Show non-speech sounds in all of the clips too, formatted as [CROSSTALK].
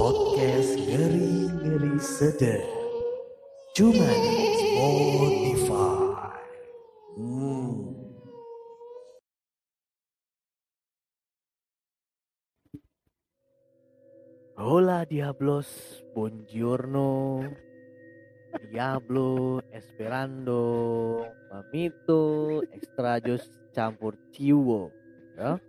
Podcast ngeri-ngeri sedap. Cuma di Spotify. Hmm. Hola Diablos, buongiorno, Diablo, Esperando, Mamito, Extrajos campur ciwo. Ya.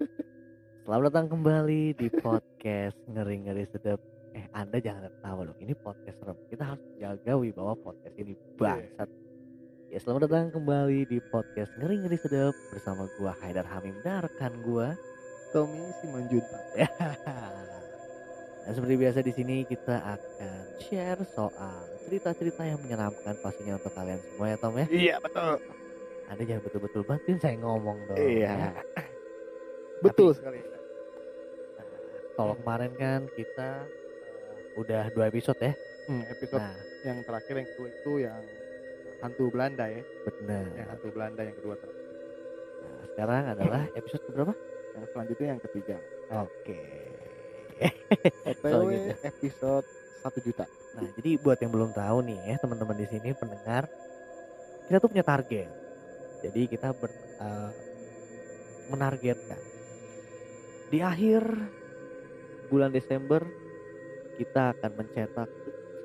Selamat datang kembali di podcast ngeri-ngeri sedap. Eh Anda jangan ketawa dong, ini podcast serem. Kita harus jaga wibawa podcast ini bangsat. Ya selamat datang kembali di podcast ngeri-ngeri sedap bersama gua Haidar Hamim dan rekan gua Tommy Simanjuntak. [LAUGHS] Ya. Nah, seperti biasa di sini kita akan share soal cerita-cerita yang menyeramkan pastinya untuk kalian semua ya Tom ya. Iya betul. Anda jangan betul-betul bantuin saya ngomong dong. Iya. ya. Betul sekali. Nah, Kalau kemarin kan kita udah dua episode ya. Hmm, episode Nah, yang terakhir yang kedua itu yang hantu Belanda ya. benar. Yang hantu Belanda yang kedua terakhir. Nah, sekarang adalah episode berapa? Yang selanjutnya yang ketiga. Oke. [LAUGHS] OTW gitu. episode 1 juta. Nah, jadi buat yang belum tahu nih ya teman-teman di sini pendengar, kita tuh punya target. Jadi kita ber, eh, menargetkan di akhir bulan Desember kita akan mencetak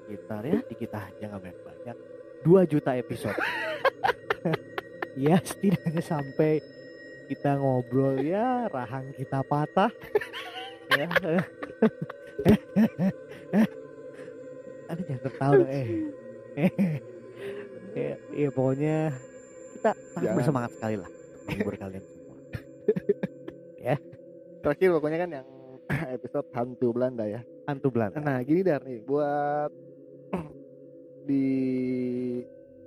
sekitar ya di kita aja nggak banyak banyak 2 juta episode. [LAUGHS] ya setidaknya sampai kita ngobrol ya rahang kita patah. ya. [LAUGHS] Ada jangan tertawa dong, [LAUGHS] eh. ya, ya pokoknya kita sangat bersemangat sekali lah menghibur kalian semua. Terakhir pokoknya kan yang [CLEARS THROAT] episode hantu Belanda ya. Hantu Belanda. Nah gini dar nih buat [CLEARS THROAT] di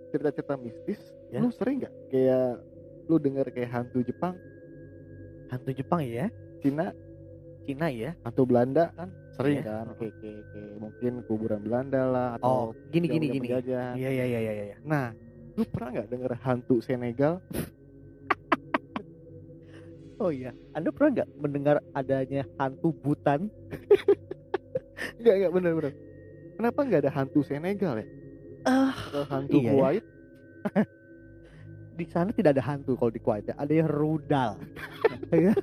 cerita-cerita mistis, Ya. lu sering nggak kayak lu denger kayak hantu Jepang, Hantu Jepang ya, Cina, Cina ya. hantu Belanda kan sering Iya. kan kayak, kayak, kayak mungkin kuburan Belanda lah Oh, atau gini gini gini. penjajahan. Iya iya iya iya iya. Nah, lu pernah nggak denger hantu Senegal? [LAUGHS] Oh iya, Anda pernah nggak mendengar adanya hantu Butan? [LAUGHS] Enggak, enggak bener bener. Kenapa nggak ada hantu Senegal ya? Atau hantu iya ya. Kuwait? [LAUGHS] di sana tidak ada hantu kalau di Kuwait, ya. ada yang rudal. [LAUGHS] Ya.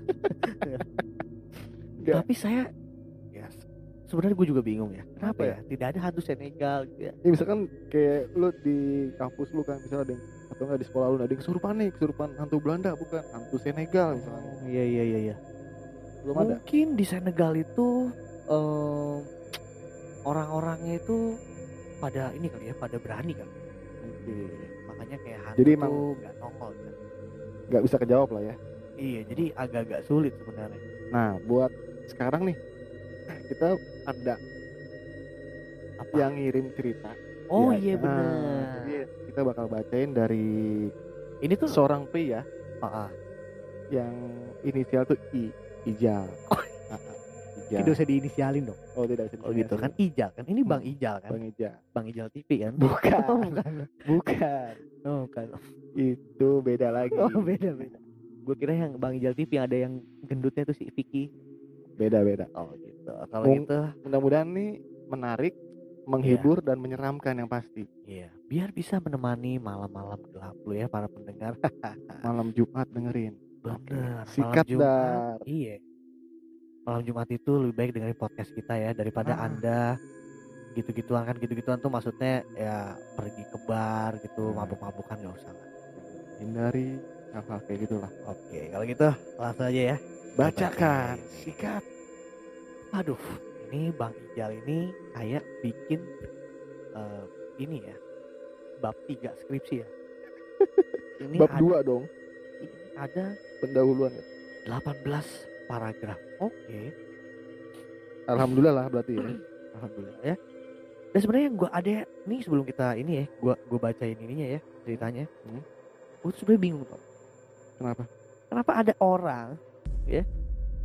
Nggak. Tapi saya ya sebenarnya gue juga bingung ya. Kenapa Apa ya? Tidak ada hantu Senegal gitu ya. Ya misalkan kayak lu di kampus lu kan misalnya ada yang atau enggak di sekolah lu ada yang kesurupan nih, kesurupan hantu Belanda bukan hantu Senegal misalnya. Iya iya iya iya. Belum ada. Mungkin di Senegal itu em, orang-orangnya itu pada ini kali ya, pada berani kan. Oke. Makanya kayak hantu Jadi emang- nggak nongol. kan. Nggak bisa kejawab lah ya. Iya, jadi agak-agak sulit sebenarnya. Nah, buat sekarang nih kita ada Apa? yang ngirim cerita. oh Ya, iya nah, benar. Jadi kita bakal bacain dari Ini tuh seorang pria ah, ah. yang inisial tuh I, Ijal. Oh. Ah, Tidak Ijal. usah diinisialin dong. Oh tidak bisa Oh gitu kan Ijal kan. Ini Bang Ijal kan. Bang Ijal. Bang Ijal TV kan. Bukan. [LAUGHS] Oh, bukan. Bukan. Oh, bukan. Itu beda lagi. Oh, beda beda. Gue kira yang Bang Ijal TV yang ada yang gendutnya tuh si Vicky. Beda beda. Oh gitu. Kalau Mung- gitu Mudah-mudahan nih menarik, menghibur dan menyeramkan yang pasti. Iya, biar bisa menemani malam-malam gelap lu ya para pendengar. [LAUGHS] Malam Jumat dengerin. Bener. Sikat, Dar. Iya. Malam Jumat itu lebih baik dengerin podcast kita ya daripada Ah. Anda gitu-gituan kan gitu-gituan tuh maksudnya ya pergi ke bar gitu Nah. mabuk-mabukan gak usah lah. Hindari hal-hal kayak gitulah. Oke, kalau gitu langsung aja ya. Bacakan, sikat. Aduh, ini Bang Ijal ini kayak bikin eh, ini ya bab 3 skripsi ya. [LAUGHS] Ini Bab ada, dua dong, ini ada pendahuluan ya. 18 paragraf. Oke, Alhamdulillah lah berarti ya. [CLEARS THROAT] alhamdulillah ya. Dan sebenarnya gua ada nih sebelum kita ini ya, gua gua bacain ininya ya ceritanya. Hmm. Gue tuh sebenarnya bingung tuh. Kenapa? Kenapa ada orang ya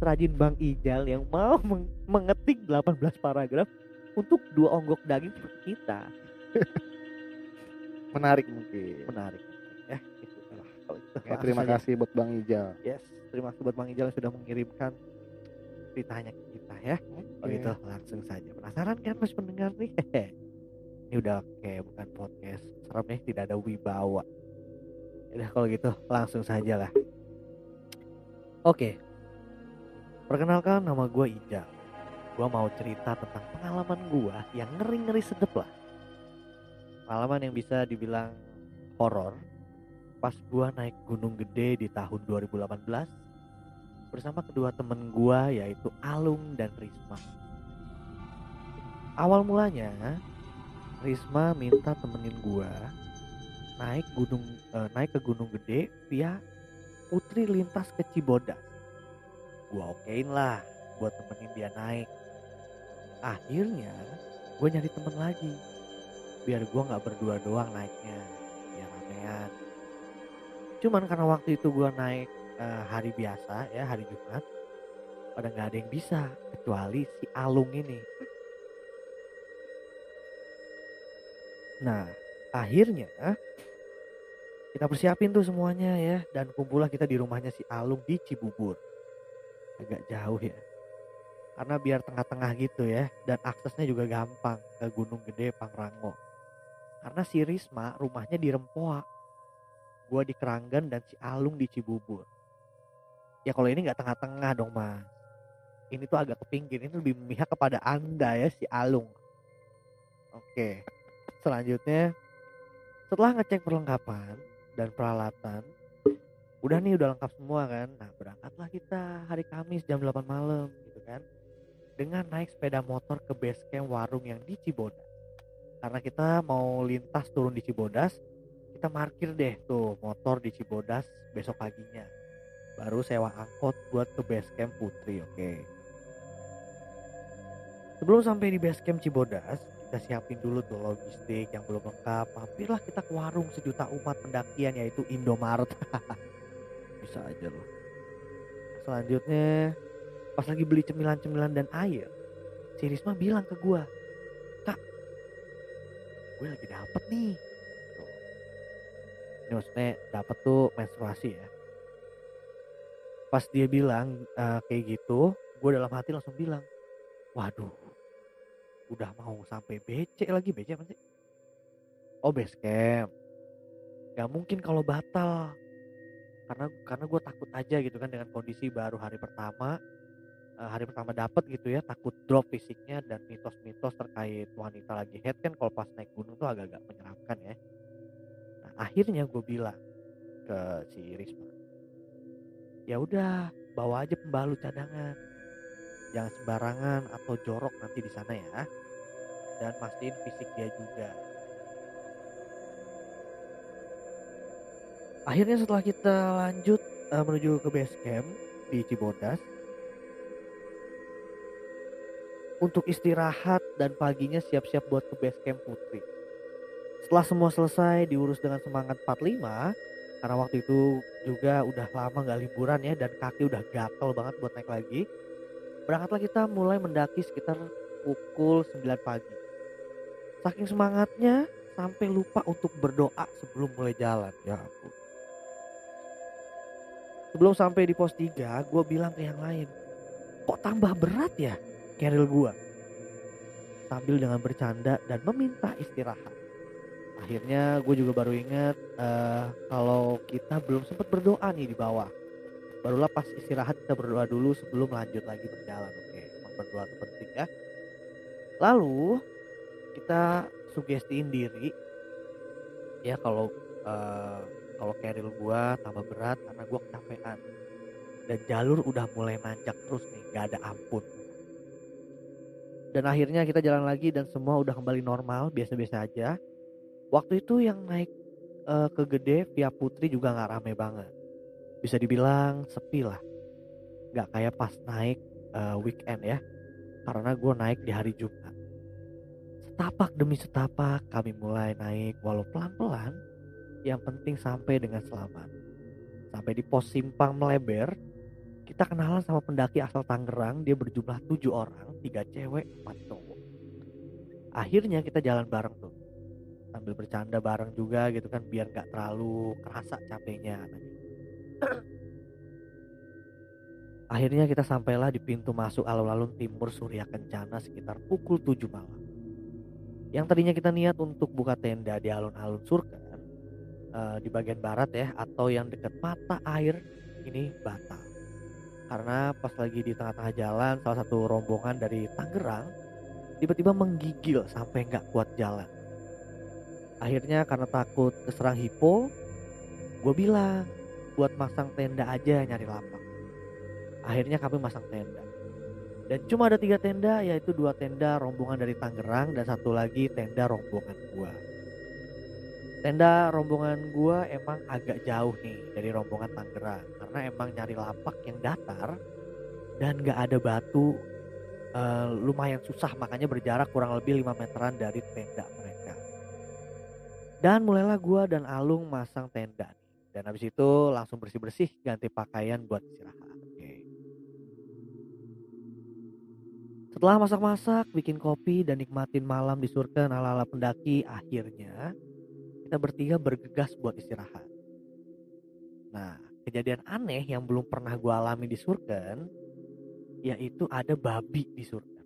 serajin Bang Ijal yang mau meng- mengetik 18 paragraf untuk dua onggok daging seperti kita. [LAUGHS] Menarik mungkin. Menarik [LAUGHS] Ya, terima kasih buat Bang Ijal. Yes, terima kasih buat Bang Ijal yang sudah mengirimkan ceritanya ke kita ya. Oh Oke. gitu langsung saja. Penasaran kan mas pendengar nih? [LAUGHS] Ini udah kayak bukan podcast serem nih, tidak ada wibawa. Udah kalau gitu langsung saja lah. Oke. Perkenalkan nama gue Ijal. Gue mau cerita tentang pengalaman gue yang ngeri-ngeri sedep lah. Pengalaman yang bisa dibilang horor pas gue naik gunung gede di tahun 2018 bersama kedua temen gue yaitu Alung dan Risma. Awal mulanya Risma minta temenin gue naik gunung eh, naik ke gunung gede via Putri lintas ke Cibodas. Gue okein lah buat temenin dia naik. Akhirnya gue nyari temen lagi biar gue nggak berdua doang naiknya biar ramean. Cuman karena waktu itu gue naik eh, hari biasa ya hari Jumat pada nggak ada yang bisa kecuali si Alung ini. Nah akhirnya kita persiapin tuh semuanya ya dan kumpullah kita di rumahnya si Alung di Cibubur. Agak jauh ya. Karena biar tengah-tengah gitu ya dan aksesnya juga gampang ke Gunung Gede Pangrango. Karena si Risma rumahnya di Rempoa gua di Keranggan dan si Alung di Cibubur. Ya kalau ini nggak tengah-tengah dong mas. Ini tuh agak ke pinggir ini lebih memihak kepada anda ya si Alung. Oke. Selanjutnya setelah ngecek perlengkapan dan peralatan udah nih udah lengkap semua kan? Nah berangkatlah kita hari Kamis jam 8 malam gitu kan? Dengan naik sepeda motor ke base camp warung yang di Cibodas. Karena kita mau lintas turun di Cibodas kita parkir deh tuh motor di Cibodas besok paginya. Baru sewa angkot buat ke base camp Putri oke. Sebelum sampai di base camp Cibodas kita siapin dulu tuh logistik yang belum lengkap. Mampirlah kita ke warung sejuta umat pendakian yaitu Indomaret [LAUGHS] bisa aja loh. Selanjutnya pas lagi beli cemilan-cemilan dan air si Risma bilang ke gua kak gue lagi dapet nih. Ini maksudnya dapet tuh menstruasi ya. Pas dia bilang eh, kayak gitu gue dalam hati langsung bilang waduh udah mau sampai BC lagi. BC apa sih? Oh base camp. Gak mungkin kalau batal. Karena karena gue takut aja gitu kan dengan kondisi baru hari pertama eh, hari pertama dapat gitu ya takut drop fisiknya dan mitos-mitos terkait wanita lagi head kan kalau pas naik gunung tuh agak-agak menyeramkan ya akhirnya gue bilang ke si Risma ya udah bawa aja pembalut cadangan. Jangan sembarangan atau jorok nanti di sana ya dan mastiin fisik dia juga. Akhirnya setelah kita lanjut eh, menuju ke base camp di Cibodas untuk istirahat dan paginya siap-siap buat ke base camp Putri setelah semua selesai diurus dengan semangat 45 karena waktu itu juga udah lama gak liburan ya dan kaki udah gatel banget buat naik lagi. Berangkatlah kita mulai mendaki sekitar pukul 9 pagi. Saking semangatnya sampai lupa untuk berdoa sebelum mulai jalan. Ya ampun. Sebelum sampai di pos 3 gue bilang ke yang lain kok tambah berat ya keril gue sambil dengan bercanda dan meminta istirahat akhirnya gue juga baru ingat eh, kalau kita belum sempat berdoa nih di bawah barulah pas istirahat kita berdoa dulu sebelum lanjut lagi berjalan. Oke emang berdoa itu penting ya. Lalu kita sugestiin diri. Ya kalau eh, kalau keril gua tambah berat karena gua kecapean. Dan jalur udah mulai nanjak terus nih gak ada ampun. Dan akhirnya kita jalan lagi dan semua udah kembali normal biasa-biasa aja waktu itu yang naik eh, ke gede via putri juga nggak rame banget. Bisa dibilang sepi lah. Nggak kayak pas naik eh, weekend ya. Karena gue naik di hari Jumat. Setapak demi setapak kami mulai naik. Walau pelan-pelan yang penting sampai dengan selamat. Sampai di pos simpang meleber kita kenalan sama pendaki asal Tangerang. Dia berjumlah tujuh orang tiga cewek empat cowok. Akhirnya kita jalan bareng tuh sambil bercanda bareng juga gitu kan biar nggak terlalu kerasa capeknya [CLEARS THROAT] Akhirnya kita sampailah di pintu masuk alun-alun timur Surya Kencana sekitar pukul 7 malam. Yang tadinya kita niat untuk buka tenda di alun-alun Surken eh, di bagian barat ya atau yang dekat mata air ini batal. Karena pas lagi di tengah-tengah jalan salah satu rombongan dari Tangerang tiba-tiba menggigil sampai nggak kuat jalan. Akhirnya karena takut keserang hipo, gue bilang buat masang tenda aja nyari lapak. Akhirnya kami masang tenda. Dan cuma ada tiga tenda yaitu dua tenda rombongan dari Tangerang dan satu lagi tenda rombongan gua. Tenda rombongan gua emang agak jauh nih dari rombongan Tangerang karena emang nyari lapak yang datar dan gak ada batu eh, lumayan susah makanya berjarak kurang lebih 5 meteran dari tenda mereka. Dan mulailah gua dan Alung masang tenda nih. Dan habis itu langsung bersih-bersih ganti pakaian buat istirahat. Oke. Setelah masak-masak, bikin kopi dan nikmatin malam di surga ala-ala pendaki, akhirnya kita bertiga bergegas buat istirahat. Nah, kejadian aneh yang belum pernah gue alami di Surken, yaitu ada babi di Surken.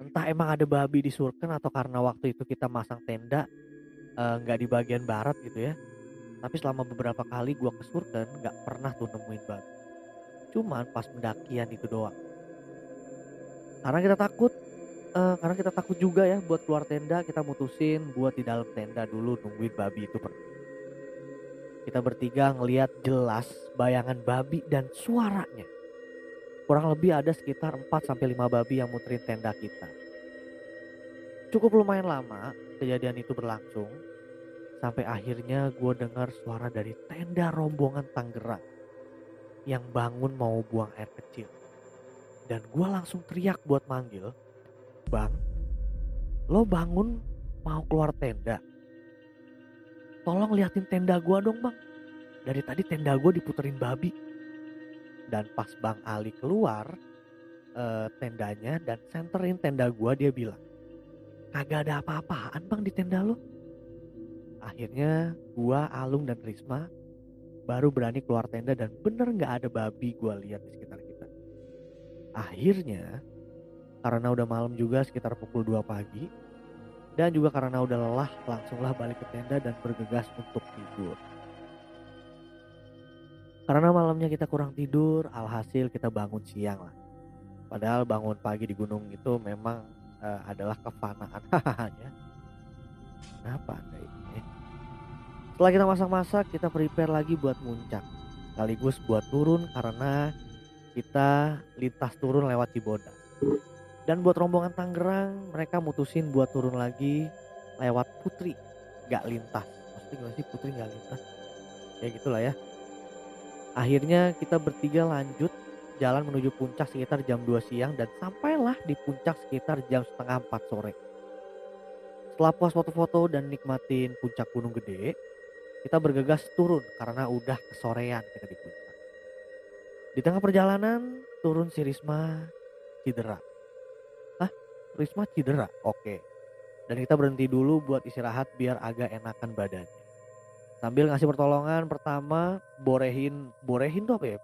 Entah emang ada babi di Surken atau karena waktu itu kita masang tenda eh, nggak di bagian barat gitu ya. Tapi selama beberapa kali gue ke Surken nggak pernah tuh nemuin babi. Cuman pas pendakian itu doang. Karena kita takut, eh, karena kita takut juga ya buat keluar tenda, kita mutusin buat di dalam tenda dulu nungguin babi itu pergi. Kita bertiga ngeliat jelas bayangan babi dan suaranya. Kurang lebih ada sekitar 4 sampai 5 babi yang muterin tenda kita. Cukup lumayan lama kejadian itu berlangsung sampai akhirnya gue dengar suara dari tenda rombongan Tangerang yang bangun mau buang air kecil. Dan gue langsung teriak buat manggil, Bang, lo bangun mau keluar tenda. Tolong liatin tenda gue dong bang. Dari tadi tenda gue diputerin babi. Dan pas Bang Ali keluar eh, tendanya dan senterin tenda gue dia bilang, kagak ada apa-apaan bang di tenda lo. Akhirnya gua, Alung dan Risma baru berani keluar tenda dan bener nggak ada babi gua lihat di sekitar kita. Akhirnya karena udah malam juga sekitar pukul 2 pagi dan juga karena udah lelah langsunglah balik ke tenda dan bergegas untuk tidur. Karena malamnya kita kurang tidur, alhasil kita bangun siang lah. Padahal bangun pagi di gunung itu memang eh, adalah kefanaan [LAUGHS] ya. Kenapa anda ini? Setelah kita masak-masak, kita prepare lagi buat muncak. Sekaligus buat turun karena kita lintas turun lewat Cibodas. Dan buat rombongan Tangerang, mereka mutusin buat turun lagi lewat Putri, gak lintas. Maksudnya gimana sih Putri gak lintas? Ya gitulah ya. Akhirnya kita bertiga lanjut jalan menuju puncak sekitar jam 2 siang dan sampailah di puncak sekitar jam setengah 4 sore. Setelah puas foto-foto dan nikmatin puncak gunung gede, kita bergegas turun karena udah kesorean kita di puncak. Di tengah perjalanan turun si Risma cedera. Hah? Risma cedera? Oke. Dan kita berhenti dulu buat istirahat biar agak enakan badannya. Sambil ngasih pertolongan pertama borehin, borehin tuh apa ya?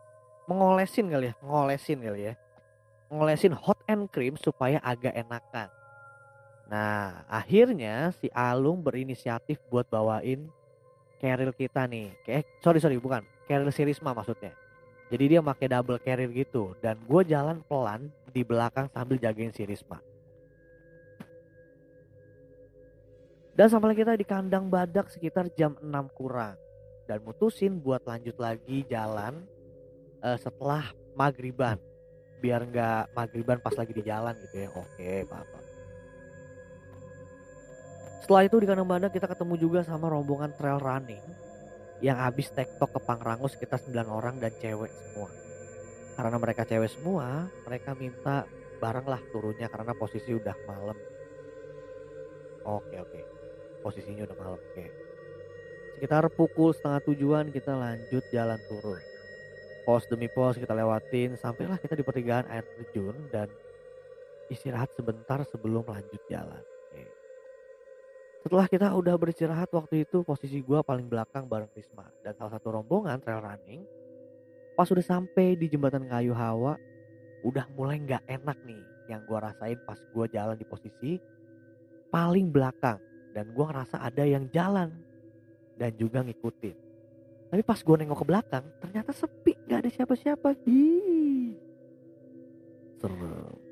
Mengolesin kali ya, ngolesin kali ya. Ngolesin hot and cream supaya agak enakan. Nah, akhirnya si Alung berinisiatif buat bawain carrier kita nih. Kayak sorry sorry bukan, carrier si Risma maksudnya. Jadi dia pakai double carrier gitu dan gue jalan pelan di belakang sambil jagain si Risma. Dan sampai kita di kandang badak sekitar jam 6 kurang dan mutusin buat lanjut lagi jalan eh, setelah magriban biar nggak magriban pas lagi di jalan gitu ya. Oke, apa-apa. Setelah itu di kandang badak kita ketemu juga sama rombongan trail running yang habis tektok ke Pangrango sekitar 9 orang dan cewek semua. Karena mereka cewek semua, mereka minta bareng lah turunnya karena posisi udah malam. Oke oke, posisinya udah malam. Oke. Sekitar pukul setengah tujuan kita lanjut jalan turun. Pos demi pos kita lewatin, sampailah kita di pertigaan air terjun dan istirahat sebentar sebelum lanjut jalan. Setelah kita udah beristirahat waktu itu posisi gua paling belakang bareng Risma dan salah satu rombongan trail running Pas udah sampai di jembatan kayu Hawa, udah mulai nggak enak nih yang gua rasain pas gua jalan di posisi paling belakang dan gua ngerasa ada yang jalan dan juga ngikutin. Tapi pas gua nengok ke belakang, ternyata sepi, nggak ada siapa-siapa. Ih, serem.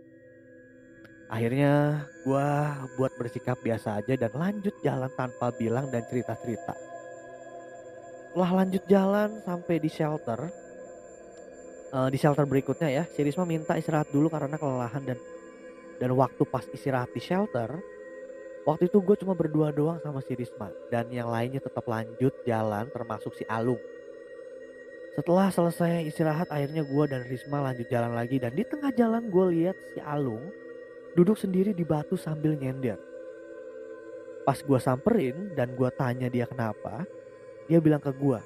Akhirnya gua buat bersikap biasa aja dan lanjut jalan tanpa bilang dan cerita-cerita. Setelah lanjut jalan sampai di shelter, eh, di shelter berikutnya ya, si Risma minta istirahat dulu karena kelelahan dan dan waktu pas istirahat di shelter, waktu itu gue cuma berdua doang sama si Risma dan yang lainnya tetap lanjut jalan termasuk si Alung. Setelah selesai istirahat akhirnya gue dan Risma lanjut jalan lagi dan di tengah jalan gue lihat si Alung duduk sendiri di batu sambil nyender. Pas gue samperin dan gue tanya dia kenapa, dia bilang ke gue,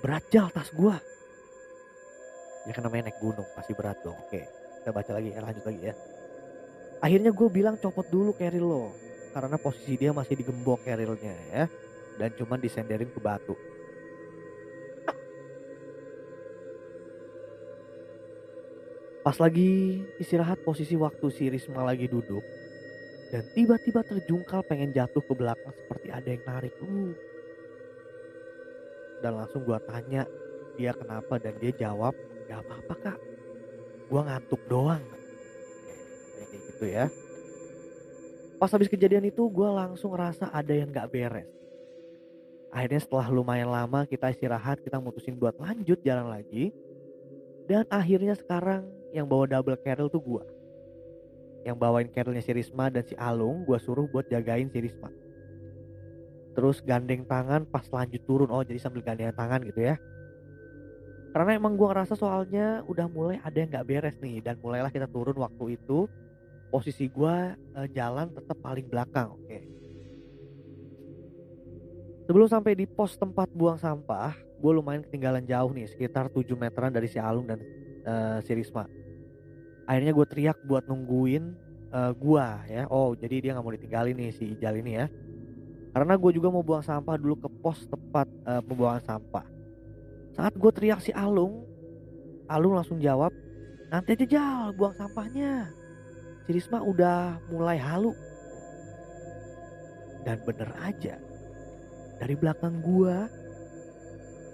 berat jal tas gue. Ya namanya naik gunung pasti berat dong. Oke, kita baca lagi ya lanjut lagi ya. Akhirnya gue bilang copot dulu keril lo karena posisi dia masih digembok kerilnya ya dan cuman disenderin ke batu. Pas lagi istirahat posisi waktu si Risma lagi duduk dan tiba-tiba terjungkal pengen jatuh ke belakang seperti ada yang narik. Uh. Dan langsung gua tanya dia kenapa dan dia jawab gak apa-apa kak. Gua ngantuk doang. Kayak gitu ya. Pas habis kejadian itu gue langsung ngerasa ada yang gak beres. Akhirnya setelah lumayan lama kita istirahat, kita mutusin buat lanjut jalan lagi. Dan akhirnya sekarang yang bawa double carrel tuh gue. Yang bawain carrelnya si Risma dan si Alung, gue suruh buat jagain si Risma. Terus gandeng tangan pas lanjut turun, oh jadi sambil gandeng tangan gitu ya. Karena emang gue ngerasa soalnya udah mulai ada yang gak beres nih. Dan mulailah kita turun waktu itu posisi gue uh, jalan tetap paling belakang oke okay. sebelum sampai di pos tempat buang sampah gue lumayan ketinggalan jauh nih sekitar 7 meteran dari si Alung dan uh, si Risma akhirnya gue teriak buat nungguin uh, gue ya oh jadi dia nggak mau ditinggalin nih si Ijal ini ya karena gue juga mau buang sampah dulu ke pos tempat uh, pembuangan sampah saat gue teriak si Alung Alung langsung jawab nanti aja Jal buang sampahnya si Risma udah mulai halu. Dan bener aja, dari belakang gua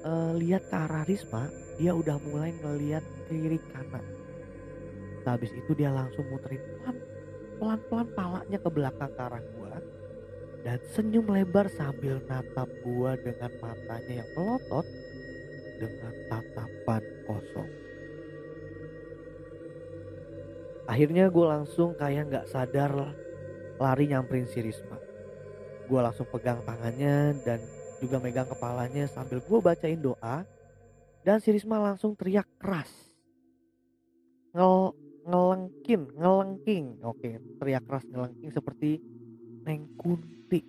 uh, lihat ke arah Risma, dia udah mulai ngeliat kiri kanan. Habis itu dia langsung muterin pelan, pelan-pelan palanya ke belakang ke arah gua dan senyum lebar sambil natap gua dengan matanya yang melotot dengan tatapan kosong. Akhirnya gue langsung kayak nggak sadar lari nyamperin si Risma. Gue langsung pegang tangannya dan juga megang kepalanya sambil gue bacain doa. Dan si Risma langsung teriak keras. Ngel, ngelengkin, ngelengking. Oke, teriak keras ngelengking seperti Neng Kunti.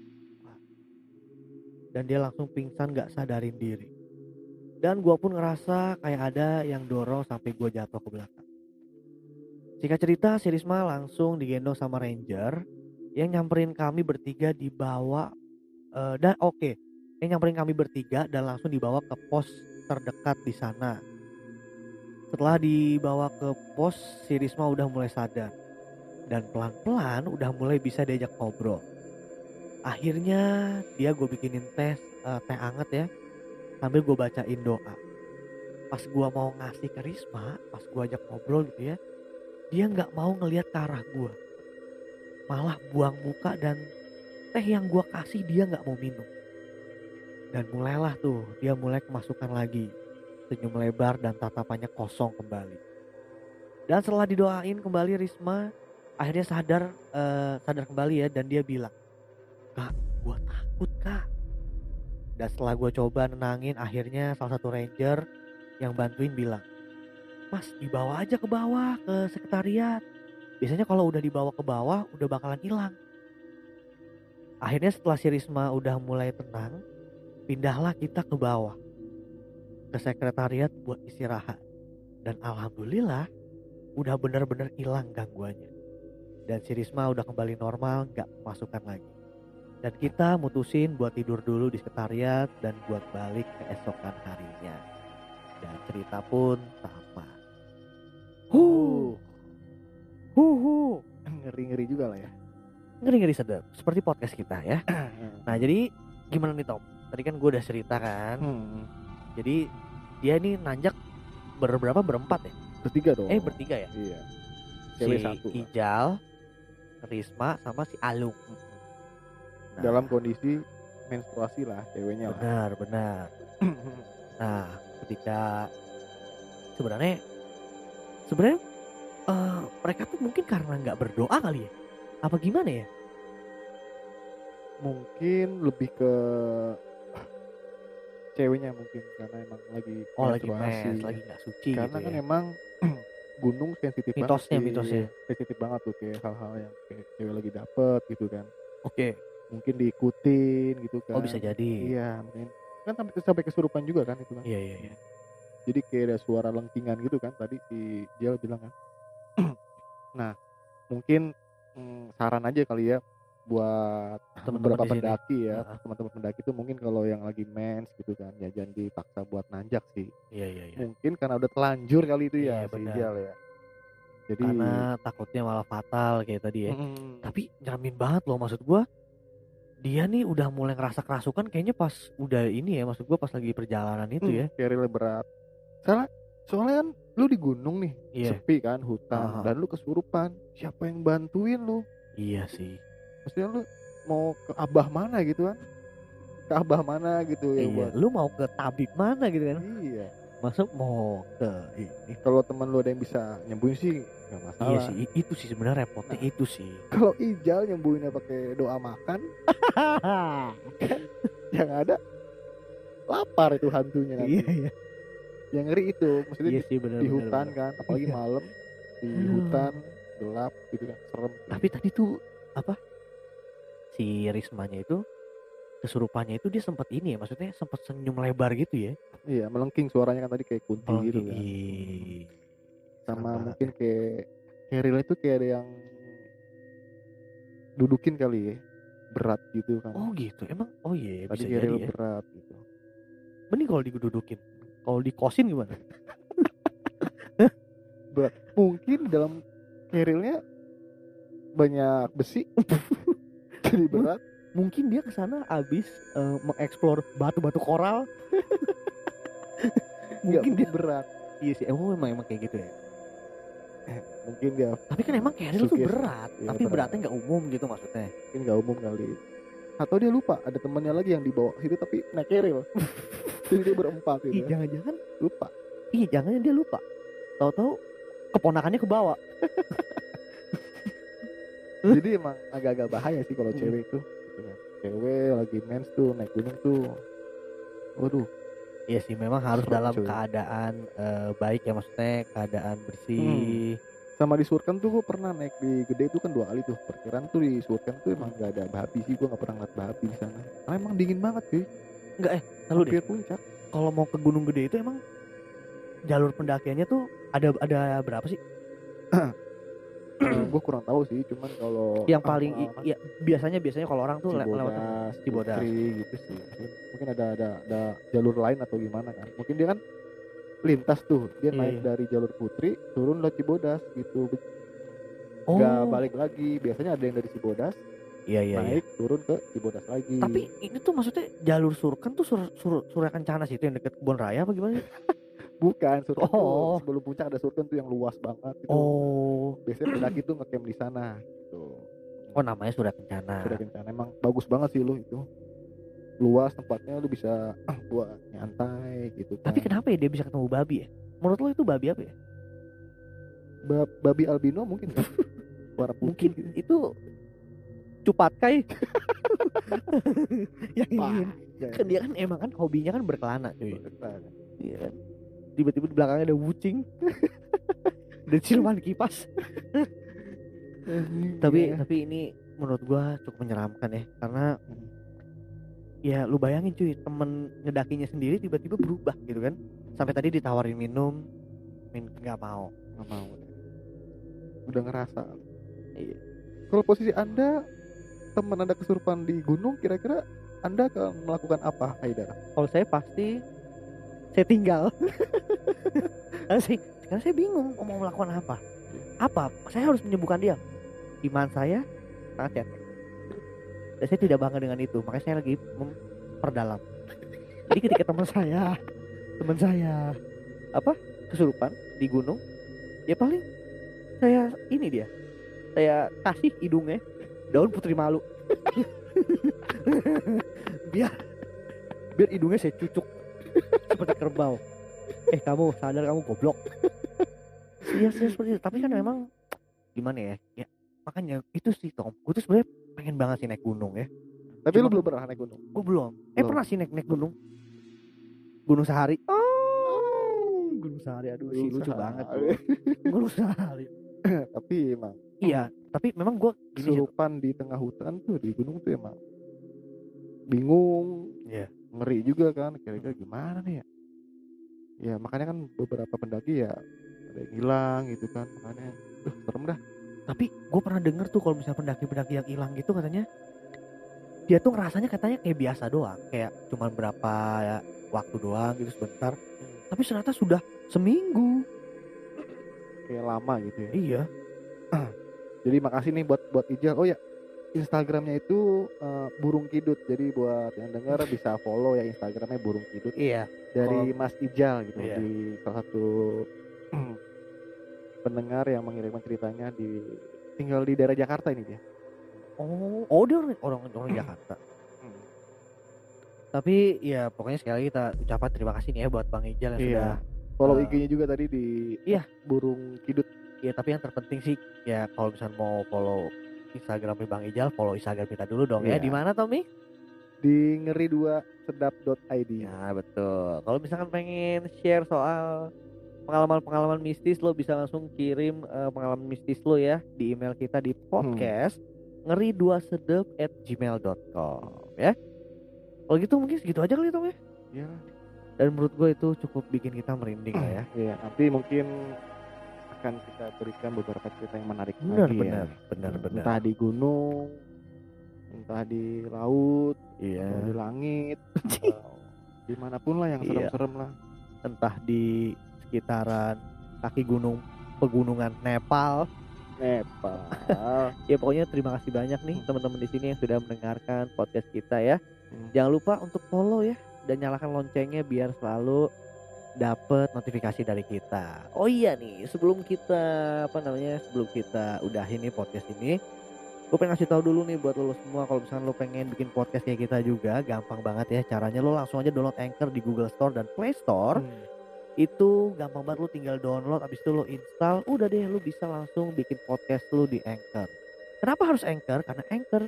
Dan dia langsung pingsan gak sadarin diri. Dan gue pun ngerasa kayak ada yang dorong sampai gue jatuh ke belakang. Singkat cerita, si Risma langsung digendong sama ranger yang nyamperin kami bertiga dibawa uh, dan oke, okay, yang nyamperin kami bertiga dan langsung dibawa ke pos terdekat di sana. Setelah dibawa ke pos, si Risma udah mulai sadar dan pelan-pelan udah mulai bisa diajak ngobrol. Akhirnya dia gue bikinin tes uh, teh anget ya, sambil gue bacain doa. Pas gue mau ngasih ke Risma, pas gue ajak ngobrol gitu ya, dia nggak mau ngelihat ke arah gue. Malah buang muka dan teh yang gue kasih dia nggak mau minum. Dan mulailah tuh dia mulai kemasukan lagi. Senyum lebar dan tatapannya kosong kembali. Dan setelah didoain kembali Risma akhirnya sadar uh, sadar kembali ya dan dia bilang, kak gue takut kak. Dan setelah gue coba nenangin akhirnya salah satu ranger yang bantuin bilang, Mas dibawa aja ke bawah ke sekretariat. Biasanya kalau udah dibawa ke bawah udah bakalan hilang. Akhirnya setelah si Risma udah mulai tenang, pindahlah kita ke bawah. Ke sekretariat buat istirahat. Dan alhamdulillah udah bener-bener hilang gangguannya. Dan si Risma udah kembali normal, gak masukkan lagi. Dan kita mutusin buat tidur dulu di sekretariat dan buat balik keesokan harinya. dan cerita pun sama. Oh, Huh, huh. ngeri-ngeri juga lah ya. Ngeri-ngeri sedap, seperti podcast kita ya. [CLEARS THROAT] Nah, jadi gimana nih Tom? Tadi kan gue udah cerita kan. Hmm. Jadi dia ini nanjak berberapa berempat ya? Bertiga dong. Eh bertiga ya? Iya. Si Cewek satu. kan. Ijal, Risma sama si Alung. Nah, Dalam kondisi menstruasi lah ceweknya lah. benar benar. [CLEARS THROAT] Nah, ketika sebenarnya sebenarnya eh, mereka tuh mungkin karena nggak berdoa kali ya? Apa gimana ya? mungkin lebih ke ceweknya mungkin karena emang lagi Oh lagi mes, lagi nggak suci karena gitu kan ya? emang [CLEARS THROAT] gunung sensitif Mitosnya, banget mitosnya. sensitif banget tuh kayak hal-hal yang kayak cewek lagi dapet gitu kan Oke. mungkin diikutin gitu kan Oh bisa jadi. iya mungkin kan sampai sampai kesurupan juga kan itu kan Iya iya iya. jadi kayak ada suara lengkingan gitu kan tadi si Jel bilang kan [CLEARS THROAT] nah mungkin mm, saran aja kali ya buat Teman-teman beberapa di sini. pendaki ya Heeh. teman-teman pendaki itu mungkin kalau yang lagi mens gitu kan ya jangan dipaksa buat nanjak sih Iya iya iya. mungkin karena udah telanjur kali itu Iya, ya si. Jel ya jadi Karena takutnya malah fatal kayak tadi ya. Mm, Tapi nyeramin banget loh maksud gua. Dia nih udah mulai ngerasa kerasukan kayaknya pas udah ini ya maksud gua pas lagi perjalanan itu ya. mm, kayak rela berat soalnya soalnya kan lu di gunung nih Iya. sepi kan hutan Aha. dan lu kesurupan siapa yang bantuin lu Iya sih. Maksudnya lu mau ke abah mana gitu kan ke abah mana gitu ya Iya, buat lu mau ke tabib mana gitu kan? iya Masuk mau ke ini. kalau teman lu ada yang bisa nyembuhin sih nggak masalah Iya sih, itu sih sebenarnya repotnya Nah. itu sih. kalau ijal nyembuhinnya pakai doa makan [LAUGHS] yang ada lapar itu hantunya nanti iya iya. yang ngeri itu maksudnya Iya di, sih benar di hutan kan apalagi Iya. malam di hutan gelap gitu kan serem Tapi tadi tuh apa? Si Rismanya itu kesurupannya itu dia sempat ini ya, maksudnya sempat senyum lebar gitu ya. iya melengking suaranya kan tadi kayak kunti Oh, gitu kan sama Sama. mungkin kayak Keril itu kayak ada yang dudukin kali ya berat gitu kan Oh gitu. Emang oh iya tadi bisa Keril jadi ya. berat gitu Mending kalau didudukin. Kalau dikosin gimana? [LAUGHS] mungkin dalam Kerilnya banyak besi [LAUGHS] jadi berat Mungkin dia ke sana abis eh, mengeksplor batu-batu koral. [LAUGHS] mungkin dia berat iya sih. Emang memang emang kayak gitu ya. mungkin dia Tapi kan emang Keril tuh berat, Iya, tapi berat. beratnya nggak umum gitu maksudnya. mungkin nggak umum kali atau dia lupa ada temannya lagi yang dibawa ke situ tapi naik Keril [LAUGHS] jadi dia berempat gitu jangan-jangan lupa Iya, jangan dia lupa. Tahu-tahu keponakannya ke bawah. [LAUGHS] [LAUGHS] jadi emang agak-agak bahaya sih kalau Hmm. cewek itu gitu kan. cewek lagi mens tuh naik gunung tuh waduh Iya sih, memang harus Serem, dalam cuy. keadaan eh, baik ya maksudnya keadaan bersih. sama di Surken tuh gue pernah naik di gede itu kan dua kali tuh perkiraan tuh di Surken tuh emang gak ada babi sih gue nggak pernah ngeliat babi di sana karena emang dingin banget cuy Enggak eh, lalu deh. hampir puncak Kalau mau ke Gunung Gede itu emang jalur pendakiannya tuh ada ada berapa sih? [CLEARS THROAT] gue kurang tahu sih cuman kalau Yang ah, paling i- pengalaman ya biasanya biasanya kalau orang tuh le- lewat Cibodas, Cibodas. Putri gitu sih. Mungkin, ada ada ada jalur lain atau gimana kan? Mungkin dia kan lintas tuh, dia Iya, naik iya. dari jalur Putri turun lewat Cibodas gitu. Oh, Nggak balik lagi. Biasanya ada yang dari Cibodas iya iya iya. naik turun ke Cibodas lagi. Tapi ini tuh maksudnya jalur Surken tuh sur, sur, Surya Kencana sih itu yang deket kebun raya apa gimana? [LAUGHS] bukan Surken tuh Oh. sebelum puncak ada Surken tuh yang luas banget itu. Oh, Biasanya pendaki tuh ngecamp di sana gitu. oh namanya Surya Kencana. Sudah kencana emang bagus banget sih lu itu. Luas tempatnya lu bisa buat nyantai gitu kan. Tapi kenapa ya dia bisa ketemu babi ya? Menurut lo itu babi apa ya? Ba- babi albino mungkin kan? [LAUGHS] Warna putih Mungkin itu cupatkai [LAUGHS] yang Wah, ingin jangan kan dia kan emang kan hobinya kan berkelana cuy iya kan tiba-tiba di belakangnya ada wucing. [LAUGHS] Dan siluman kipas. Tapi Iya. tapi ini menurut gua cukup menyeramkan ya karena ya lu bayangin cuy temen ngedakinya sendiri tiba-tiba berubah gitu kan. Sampai tadi ditawarin minum min nggak mau nggak mau. Udah ngerasa. Iya. kalau posisi anda teman anda kesurupan di gunung kira-kira anda akan melakukan apa Haidar kalau saya pasti saya tinggal. [LAUGHS] Karena saya, bingung mau melakukan apa. Apa? Saya harus menyembuhkan dia. Iman saya sangat cetek dan saya tidak bangga dengan itu. Makanya saya lagi memperdalam. Jadi ketika teman saya teman saya apa kesurupan di gunung ya paling saya ini dia. Saya kasih hidungnya daun putri malu. [LAUGHS] Biar biar hidungnya saya cucuk seperti kerbau. Eh kamu sadar kamu goblok. Iya sih seperti itu. Tapi kan memang gimana ya ya makanya itu sih Tom. Gue tuh sebenarnya pengen banget sih naik gunung ya. Tapi lu Cuma- belum pernah naik gunung. gue belum. Eh Belum. pernah sih naik naik gunung. Gunung sehari oh. Gunung sehari aduh sih lucu Sahari. banget tuh. [LAUGHS] Gunung sehari Tapi emang. Iya tapi memang gue kesurupan di tengah hutan tuh di gunung tuh emang bingung. Iya. Ngeri juga kan. Kira-kira gimana nih ya? Ya makanya kan beberapa pendaki ya ada yang hilang gitu kan. Makanya, duh serem dah. tapi gue pernah denger tuh kalau misalnya pendaki-pendaki yang hilang gitu katanya dia tuh ngerasanya katanya kayak biasa doang kayak cuman berapa ya, waktu doang gitu sebentar tapi ternyata sudah seminggu Kayak lama gitu ya. iya [CLEARS THROAT] Jadi makasih nih buat buat Ijal. Oh ya, Instagramnya itu eh, burung kidut. Jadi buat yang dengar bisa follow ya Instagramnya burung kidut iya dari Mas Ijal gitu Iya. di salah satu [CLEARS THROAT] pendengar yang mengirimkan ceritanya di tinggal di daerah Jakarta ini dia. oh oh dia orang orang, orang [CLEARS THROAT] Jakarta tapi ya pokoknya sekali lagi kita ucapkan terima kasih nih ya buat Bang Ijal yang sudah Iya. Follow eh, IG-nya juga tadi di iya. burung kidut. ya tapi yang terpenting sih ya kalau misalnya mau follow Instagramnya Bang Ijal follow Instagram kita dulu dong ya Iya. di mana Tommy di ngeri dua sedap.id. Ya betul. Kalau misalkan pengen share soal pengalaman-pengalaman mistis, lo bisa langsung kirim eh, pengalaman mistis lo ya di email kita di podcast ngeri dua sedep at gmail.com ya. Kalau gitu mungkin segitu aja kali Tom ya. Ya, Dan menurut gue itu cukup bikin kita merinding lah ya. iya, nanti mungkin akan kita berikan beberapa cerita yang menarik Benar lagi benar ya. benar benar. Entah di gunung, entah di laut, Iya. atau di langit, [LAUGHS] di mana pun lah yang Iya. serem-serem lah. Entah di sekitaran kaki gunung pegunungan Nepal. Nepal. [LAUGHS] Ya pokoknya terima kasih banyak nih teman-teman di sini yang sudah mendengarkan podcast kita ya. Hmm. Jangan lupa untuk follow ya dan nyalakan loncengnya biar selalu dapat notifikasi dari kita. Oh iya nih, sebelum kita apa namanya? Sebelum kita udahin nih podcast ini, gue pengen ngasih tahu dulu nih buat lo semua kalau misalnya lo pengen bikin podcast kayak kita juga, gampang banget ya caranya lo langsung aja download Anchor di Google Store dan Play Store. Hmm. Itu gampang banget lo tinggal download habis itu lo install, udah deh lo bisa langsung bikin podcast lo di Anchor. Kenapa harus Anchor? Karena Anchor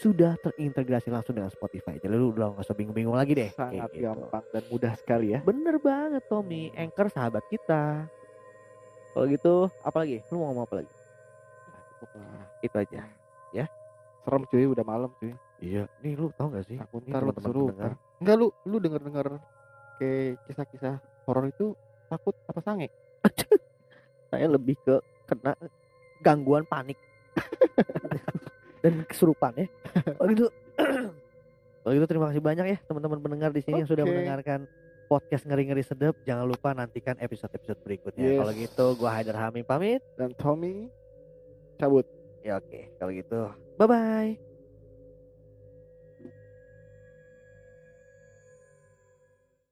sudah terintegrasi langsung dengan Spotify. Jadi lu udah gak usah bingung-bingung lagi deh. kayak Sangat gitu. gampang dan mudah sekali ya. Bener banget Tommy, Anchor sahabat kita. Kalau gitu, apa lagi? Lu mau ngomong apa lagi? Cukup lah. Itu aja. Serem cuy, udah malam cuy. Iya. Nih lu tau gak sih? Takut Nih, kesurupan. pendengar. Enggak lu, lu denger-denger kayak kisah-kisah horor itu takut apa sange? [LAUGHS] Saya lebih ke kena gangguan panik [LAUGHS] dan kesurupan ya. Kalau gitu, kalau [CLEARS THROAT] gitu terima kasih banyak ya teman-teman pendengar di sini yang sudah mendengarkan podcast ngeri-ngeri sedep. Jangan lupa nantikan episode-episode berikutnya. Yes. Kalau gitu, gua Haidar Hamim pamit. Dan Tommy cabut. Ya oke, kalau gitu, bye bye.